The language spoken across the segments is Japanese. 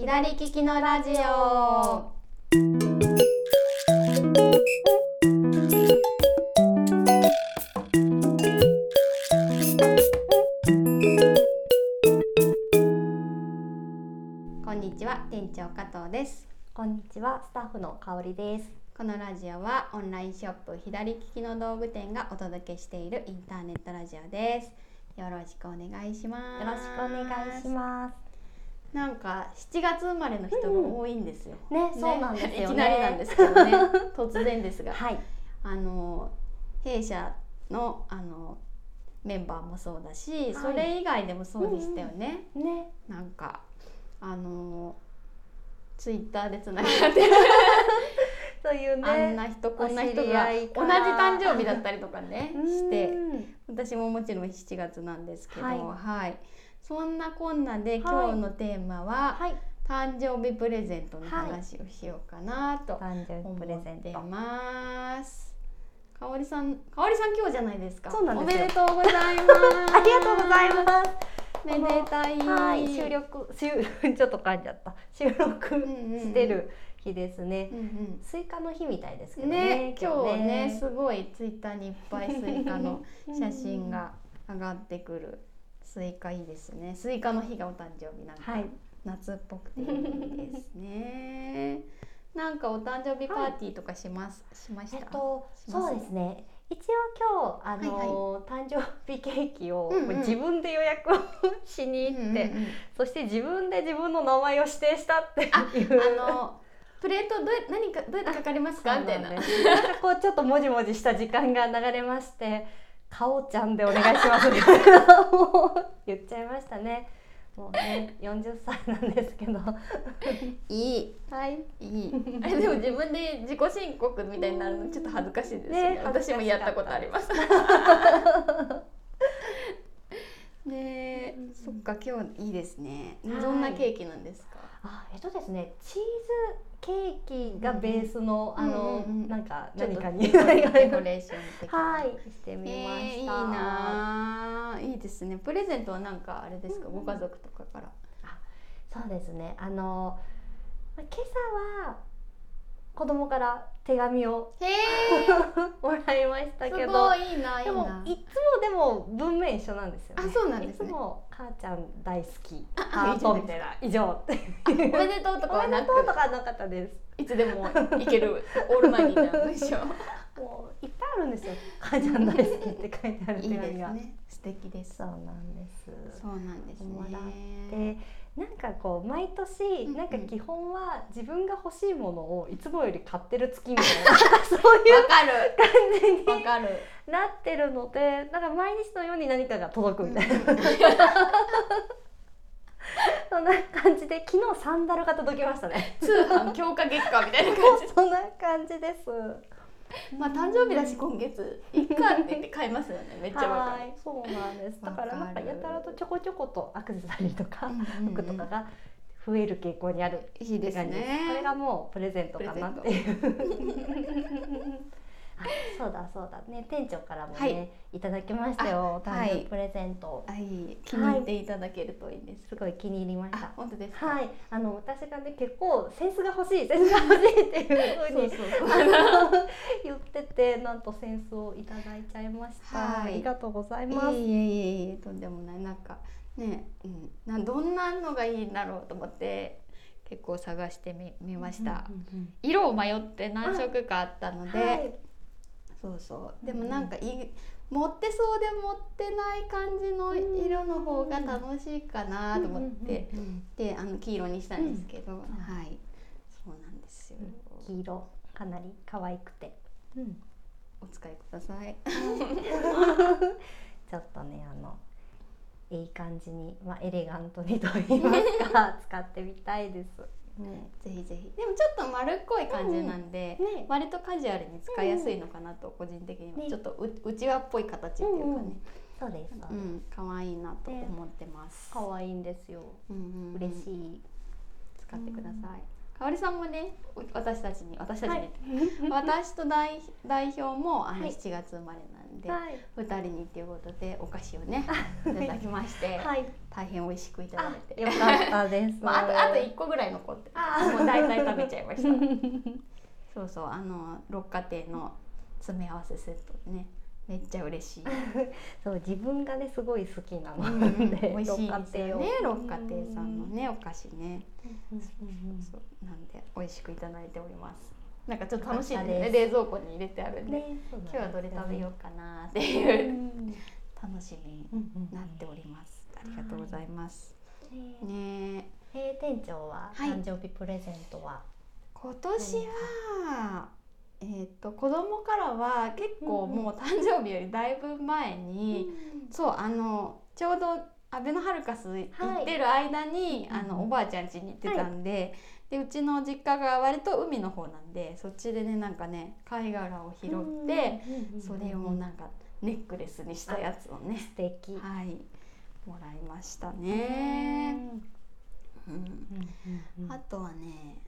左利きのラジオこんにちは店長加藤ですこんにちは、スタッフの香りです。このラジオはオンラインショップ左利きの道具店がお届けしているインターネットラジオですよろしくお願いしますよろしくお願いします。なんか7月生まれの人が多いんですよ、ね、そうなんですよね。いきなりなんですけどね。突然ですが、はい、あの弊社のあのメンバーもそうだし、い。それ以外でもそうでしたよね、ね、なんかあのツイッターでつながってる、というね。あんな人こんな人が同じ誕生日だったりとかねうん。して私ももちろん7月なんですけど、ははいいそんなこんなではい今日のテーマは、はい、誕生日プレゼントの話をしようかなと誕生思日プレゼンってト。ます。かおりさん、かおりさん今日じゃないですか。そうなんですよおめでとうございます。ありがとうございます。めでたい。はい、収録、収 ちょっと噛んじゃった。収録うんうんうんしてる日ですねう。んスイカの日みたいですけうん。どね。ね、今日ね、すごいツイッターにいっぱいスイカの 写真が上がってくる。スイカいいですね。スイカの日がお誕生日なんか、はい、夏っぽくていいですね。なんかお誕生日パーティーとかします、しました？えっと、そうですね。一応今日あの、誕生日ケーキを、うんうん自分で予約をしに行って、うんうんうんそして自分で自分の名前を指定したっていうあのプレートどうや何かどうやって書かれますか？みたいな。なんかこうちょっともじもじした時間が流れまして「かおちゃんでお願いします」みたいなもう言っちゃいましたね。もうね40歳なんですけどいいはいいい。あれでも自分で自己申告みたいになるのちょっと恥ずかしいですよね。ね私もやったことあります。ねえ、そっか今日いいですね。はいどんなケーキなんですか？あえっとですねチーズケーキがベースの、うんあの、うんうんうん。なんかちょっと何かに。デコレデコレーション的な。はい。してみました、えーいいなあいいですね。プレゼントはなんかあれですか、うんうんご家族とかから。そうですね。あのま今朝は子供から手紙を。もらいましたすけどごいいいないいでもな。いつもでも文面一緒なんですよねあそうなんですねいつも母ちゃん大好きあハートみたいな以上おめでとうとかおめではなくとうとかなかったですいつでもいけるオールマイティーな文章。もういっぱいあるんですよ母ちゃん大好きって書いてあるいいです手紙がね。素敵です。そうなんですそうなんですもらっね。でなんかこう毎年うんうんなんか基本は自分が欲しいものをいつもより買ってる月みたいな そういう。感じにわかる。なってるのでなんか毎日のように何かが届くみたいな、そんな感じで昨日サンダルが届きましたね通販強化月間みたいな感じ。そんな感じですまあ誕生日だし今月いっかって言って買いますよね。めっちゃわかる。はいそうなんですだからなんかやたらとちょこちょことアクセサリーとか服とかが増える傾向にあるいいですね。これがもうプレゼントかなっていう。あそうだそうだ。ね店長からもね、はい。い、ただきましたよ。あ誕生日プレゼント、はい。気に入っていただけるといいです。すごい気に入りました。あ本当ですか？はい。あの私がね結構センスが欲しいセンスが欲しいっていうふうに 言っててなんとセンスをいただいちゃいました、はい。ありがとうございます、いえいえいえとんでもない。なんかね、うん、などんなのがいいんだろうと思って結構探してみみました、うんうん。色を迷って何色かあったので、はいそうそう。でもなんかいい持ってそうで持ってない感じの色の方が楽しいかなと思って、うんうんうんであの黄色にしたんですけど、ん。はい。そうなんですよ、黄色。かなり可愛くて、うん、お使いください。ちょっとねあのいい感じに、まあ、エレガントにと言いますか 使ってみたいです。ね。ぜひぜひ。でもちょっと丸っこい感じなんで、ね。割とカジュアルに使いやすいのかなと個人的には、ね。ちょっとううちわっぽい形っていうかね、そうです。うん。可愛いなと思ってます。可愛いんですよ。うんうんうん。嬉しい。使ってください。かおりさんもねお私たちに私たちにって、私と代代表もあのはい。7月生まれなんで、はい。2人にっていうことでお菓子をねいただきまして、はい。大変美味しくいただいて、よかったです。まあ、あとあと1個ぐらい残ってあもう大体食べちゃいました。そうそうあの六花亭の詰め合わせセットねめっちゃ嬉しい。そう自分がねすごい好きなの。うんうんで美味しい六ですよね。六花亭さんのねお菓子ね。うんそうなんで美味しくいただいております。なんかちょっと楽しいね。冷蔵庫に入れてあるんで、ね今日はどれ食べよううかなっていううん。楽しみになっております。ありがとうございます。ねね。えー店長ははい。誕生日プレゼントは、今年はえー、と子供からは結構うんうん。もう誕生日よりだいぶ前に、そうあのちょうどアベノハルカス行ってる間に、あのおばあちゃん家に行ってたんで,、でうちの実家が割と海の方なんでそっちでねなんかね貝殻を拾って、それをなんかネックレスにしたやつをね素敵。はいもらいましたね。うん。あとはね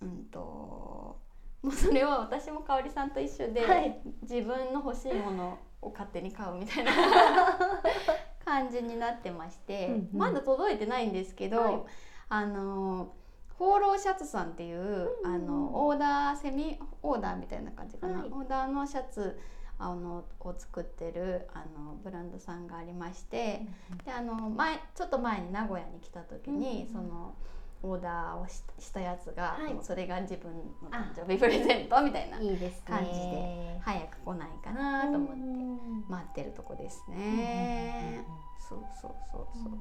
うんともうそれは私も香織さんと一緒で、はい。自分の欲しいものを勝手に買うみたいな 感じになってまして、うんうん。まだ届いてないんですけど、はい。あの放浪シャツさんっていう、うんうんあのオーダーセミオーダーみたいな感じかな、はい。オーダーのシャツあのを作ってるあのブランドさんがありまして、であの前ちょっと前に名古屋に来た時に、うんうん。そのオーダーをししたやつが、はい。それが自分の誕生日プレゼントみたいないいですね。感じで早く来ないかなと思ってうん。待ってるとこですね。そうそうそうそう。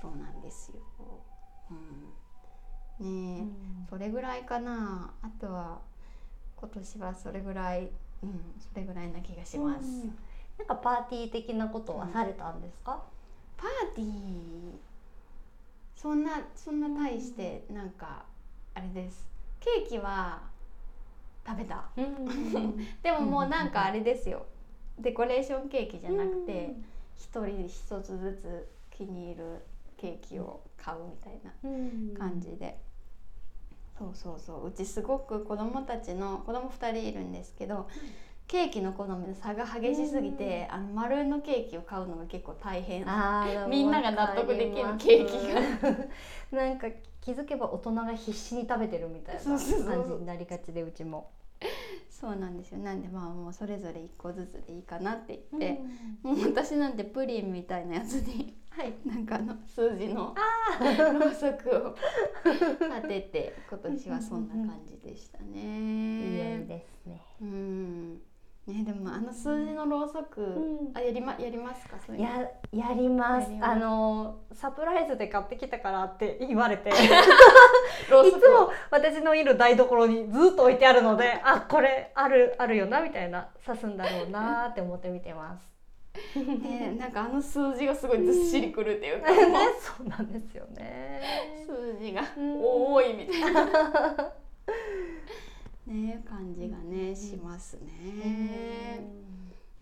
そうなんですよ。うん、ねえ、それぐらいかな。あとは今年はそれぐらい、うん、それぐらいな気がします。うん。なんかパーティー的なことはされたんですか、パーティーそんなそんな大してなんかあれです。ケーキは食べた。でももうなんかあれですよ。デコレーションケーキじゃなくて一人一つずつ気に入るケーキを買うみたいな感じで、そうそうそう。うちすごく子供たちの子供2人いるんですけど、ケーキの好みの差が激しすぎて、あの丸のケーキを買うのが結構大変。みんなが納得できるケーキが。が なんか気づけば大人が必死に食べてるみたいな感じになりがちでうちも。そうなんですよ。なんでまあもうそれぞれ1個ずつでいいかなって言って、もう私なんてプリンみたいなやつに、はい。なんかあの数字のろうそくを 立てて今年はそんな感じでした いいね。ですね。うんねでもあの数字のろうそく、ん。あやりまやりますか？そういうの。ややります。あのサプライズで買ってきたからって言われて。い ろうそくつも私のいる台所にずっと置いてあるのであこれあるあるよなみたいな刺すんだろうなって思って見てます。ねなんかあの数字がすごいずっしりくるっていうか、ね、そうなんですよね。数字がうん。多いみたいな ね感じがねしますね。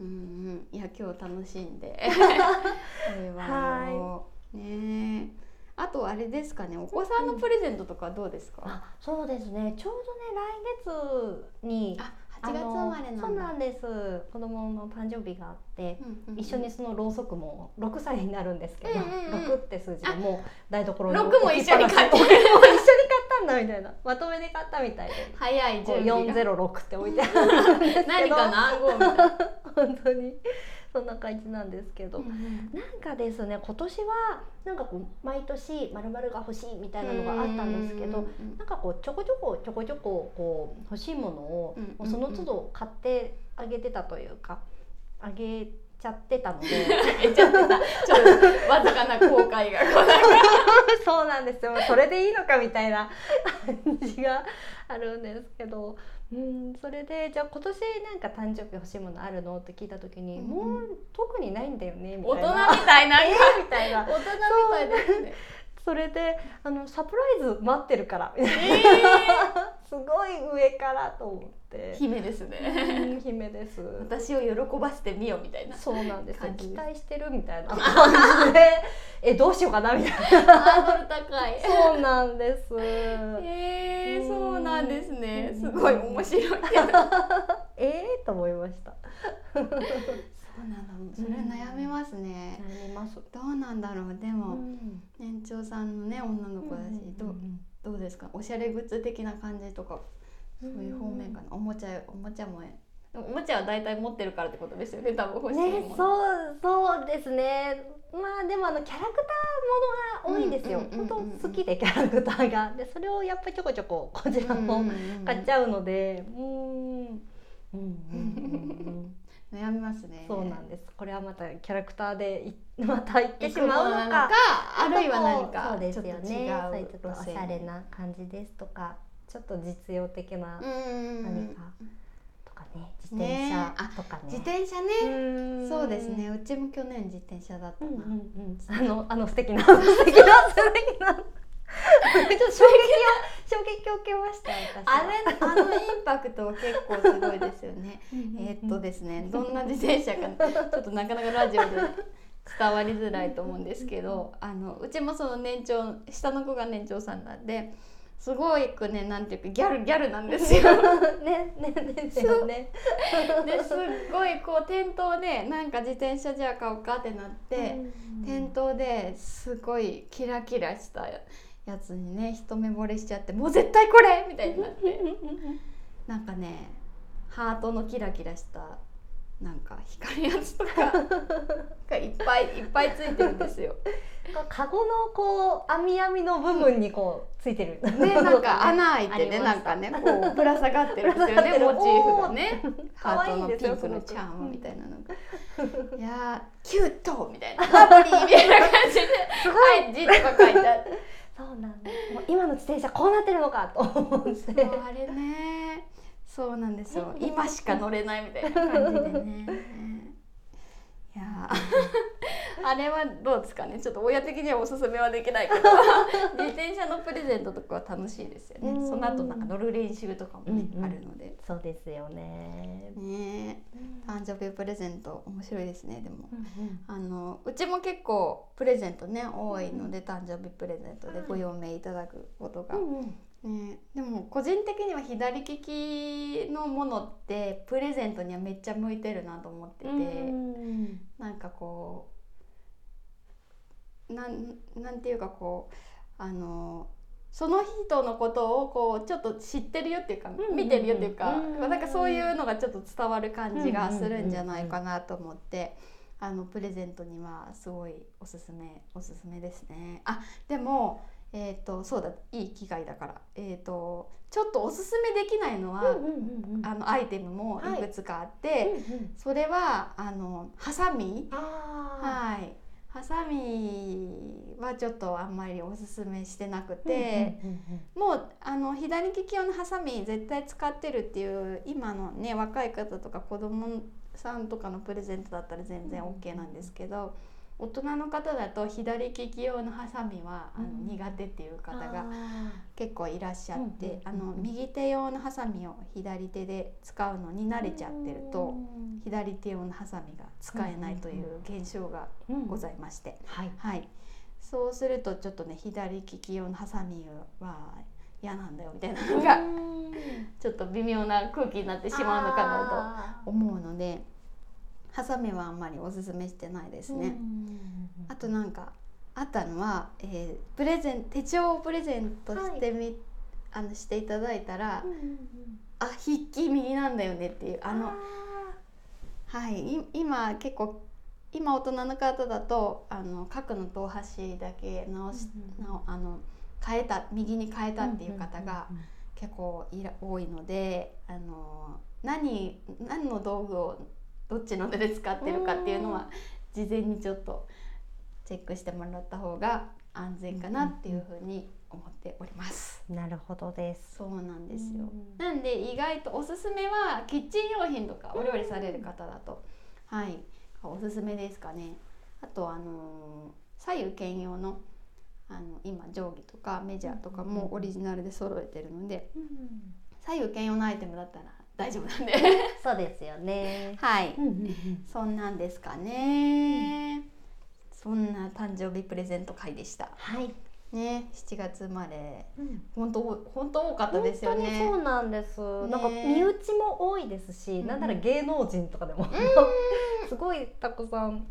うんうん、いや今日楽しんで。お祝い。をねあとあれですかねお子さんのプレゼントとかどうですか、あそうですね。ちょうどね来月にあ8月生まれなんだ。そうなんです。子供の誕生日があって、うんうんうん。一緒にそのろうそくも6歳になるんですけど、うんうんうん。6って数字がもう台所に6も一緒に買って ったんだみたいな。まとめで買ったみたいで。早い準備が。406って置いてあるんですけど。何かの暗号みたいな、本当に。そんな感じなんですけど、うんうん。なんかですね今年はなんかこう毎年まるが欲しいみたいなのがあったんですけど、うんなんかこうちょこちょこちょこちょここう欲しいものをその都度買ってあげてたというかあげちゃってたので。え ちょっとさちょっとわずかな後悔が そうなんです。よそれでいいのかみたいな感じがあるんですけど。うんそれでじゃあ今年なんか誕生日欲しいものあるのって聞いた時に、うん。もう特にないんだよねみ大人たいな。みたいな。えーみたいな。大人みたいですね。それであのサプライズ待ってるから。みたいなえすごい上からと思って。姫ですね。うん姫です。私を喜ばせてみよみたいなそうなんです期待してるみたいな。感じで えどうしようかなみたいな。ハードル高い。そうなんです。えー、うん。そうなんですね。うん。すごい面白い えーと思いましたそうなんだ。それ悩みますね、なります。どうなんだろう。でも、うん。年長さんのね女の子だし、どうどうですか？おしゃれグッズ的な感じとかそういう方面かな？おもちゃおもちゃもでもおもちゃは大体持ってるからってことですよね多分欲しいもの。ね、そうそうですね。まあでもあのキャラクターものが多いんですよ、本当好きでキャラクターが。でそれをやっぱりちょこちょここちらも買っちゃゃうので。うんうんうんうん悩みますね。そうなんです。これはまたキャラクターでい また言ってしまうのか。あるいは何かそうですよね。ちょっと違うそういうちょっとおしゃれな感じですとかちょっと実用的なうん何かとかね自転車とかね。自転車ね。うん。そうですね。うちも去年自転車だったな、うんうんうん、あのあの素敵な素敵な素敵な。ちょっと衝撃を衝撃を受けましたあれあのインパクトは結構すごいですよね。えーっとですねどんな自転車か ちょっとなかなかラジオで伝わりづらいと思うんですけどあのうちもその年長下の子が年長さんなんですごいくねなんていうかギャルギャルなんですよ。ねねですよね。ですっごいこう店頭でなんか自転車じゃあ買おうかってなって、店頭ですごいキラキラしたやつにね一目惚れしちゃってもう絶対これみたいになって なんかねハートのキラキラしたなんか光るやつとか がいっぱいいっぱいついてるんですよ。カゴのこう網網の部分にこうついてる。ねなんか 穴開いてねなんかねこうぶら下がってるんですよねモチーフがねハ可ートのピンクのチャームみたいなのが。いやーキュートみたいなラブリーみたいな感じで「はい字」とか書いてあって。そうなんです。もう今の自転車こうなってるのかと思って。あれね。そうなんですよ。今しか乗れないみたいな感じでね。いやーあれはどうですかね？ちょっと親的にはおすすめはできないけど。自転車のプレゼントとかは楽しいですよね。うん。その後なんか乗る練習とかもね、うんうん。あるので。そうですよね。ね誕生日プレゼント面白いですねでも。うんうん。あのうちも結構プレゼントね多いので誕生日プレゼントでご用命いただくことが。うんうん。ね、でも個人的には左利きのものってプレゼントにはめっちゃ向いてるなと思ってて、うん。なんかこうなんなんていうかこうあのその人のことをこうちょっと知ってるよっていうか、見てるよっていうか、うんなんかそういうのがちょっと伝わる感じがするんじゃないかなと思って。あのプレゼントにはすごいおすすめおすすめですね。あでもえっ、とそうだいい機会だから。えっ、とちょっとおすすめできないのは、あのアイテムもい。くつかあって、うんうん。それはあのハサミ。あはいハサミはちょっとあんまりおすすめしてなくーて、もうあの左利き用のハサミ絶対使ってるっていう今のね若い方とか子供さんとかのプレゼントだったら全然 OK なんですけど、大人の方だと左利き用のハサミはあのうん。苦手っていう方があ結構いらっしゃって、あの右手用のハサミを左手で使うのに慣れちゃってると、左手用のハサミが使えないという現象がございまして、はい。はい、そうするとちょっとね左利き用のハサミは嫌なんだよみたいなのがちょっと微妙な空気になってしまうのかななと思うのでハサミはあんまりおすすめしてないですね。あとなんかあったのは、えープレゼン手帳をプレゼントしてみ、あのしていただいたら、あ筆記右なんだよねっていうあのはいい今結構今大人の方だとあの角の遠端だけ直し、うんなあの変えた右に変えたっていう方が結構いら多いのであの何何の道具をどっちの手で使ってるかっていうのは事前にちょっとチェックしてもらった方が安全かなっていうふうに思っております。なるほどです。そうなんですよ。うんなんで意外とおすすめはキッチン用品とかお料理される方だと、はいおすすめですかね。あとあのー左右兼用のあの今定規とかメジャーとかもオリジナルで揃えてるのでうん左右兼用のアイテムだったら大丈夫なんで。そうですよね。はい。うんうんうん。そんなんですかね。そんな誕生日プレゼント会でした。はい。ね。7月生まれ。うん。本当本当多かったですよ本当にねそうなんです。なんか身内も多いですし、うんなんなら芸能人とかでも、すごいたくさん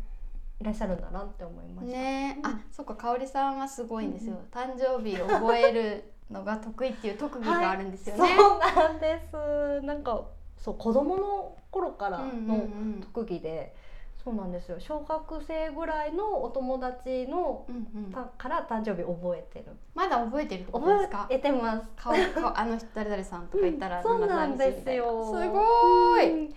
いらっしゃるんだなって思いました。うん。ねあそっか香織さんはすごいんですよ、誕生日を覚えるのが得意っていう特技があるんですよね、そうなんです。なんかそう子供の頃からうんうんのうん特技で、そうなんですよ。小学生ぐらいのお友達のうんうんたから誕生日覚えてる。まだ覚えてる覚えてます。顔顔あの人誰々さんとか言ったら、そうなんですよ。すごい、うん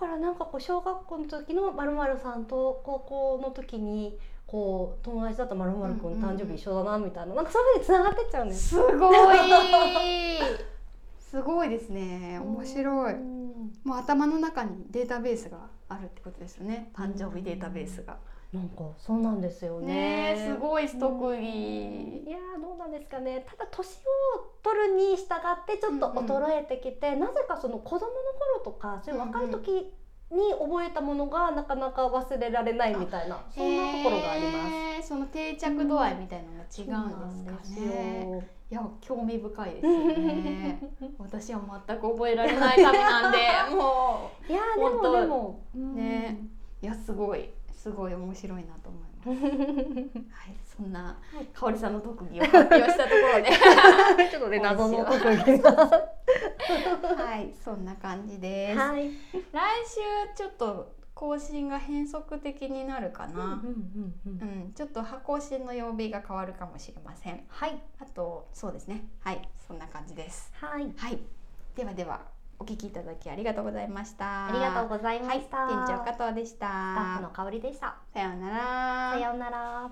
だからなんかこう小学校の時のまるまるさんと高校の時にこう友達だったまるまるくん誕生日一緒だなみたいな、なんかそういうふうに繋がってっちゃうんです。すごい。すごいですね。面白い。うん。もう頭の中にデータベースがあるってことですよね。誕生日データベースが。なんかそうなんですよね。ねえすごい特い技やーどうなんですかね。ただ年を取るに従ってちょっと衰えてきて、なぜかその子供の頃とかそういう若い時に覚えたものがなかなか忘れられないみたいなそんなところがあります。その定着度合いみたいなのが違うんですかね。いや興味深いですよね。私は全く覚えられない旅なんで もいやーでもでも、ねういやすごいすごい面白いなと思います。はいそんな香織さんの特技を発表したところでちょっとね謎の特技が はいそんな感じです。はい。来週ちょっと更新が変則的になるかな。うんちょっと更新の曜日が変わるかもしれません。はいあとそうですね。はい、そんな感じです。はい。はい。ではではお聞きいただきありがとうございました。ありがとうございました。はい、店長加藤でしスタッフのた。香りでした。さようなら。さようなら。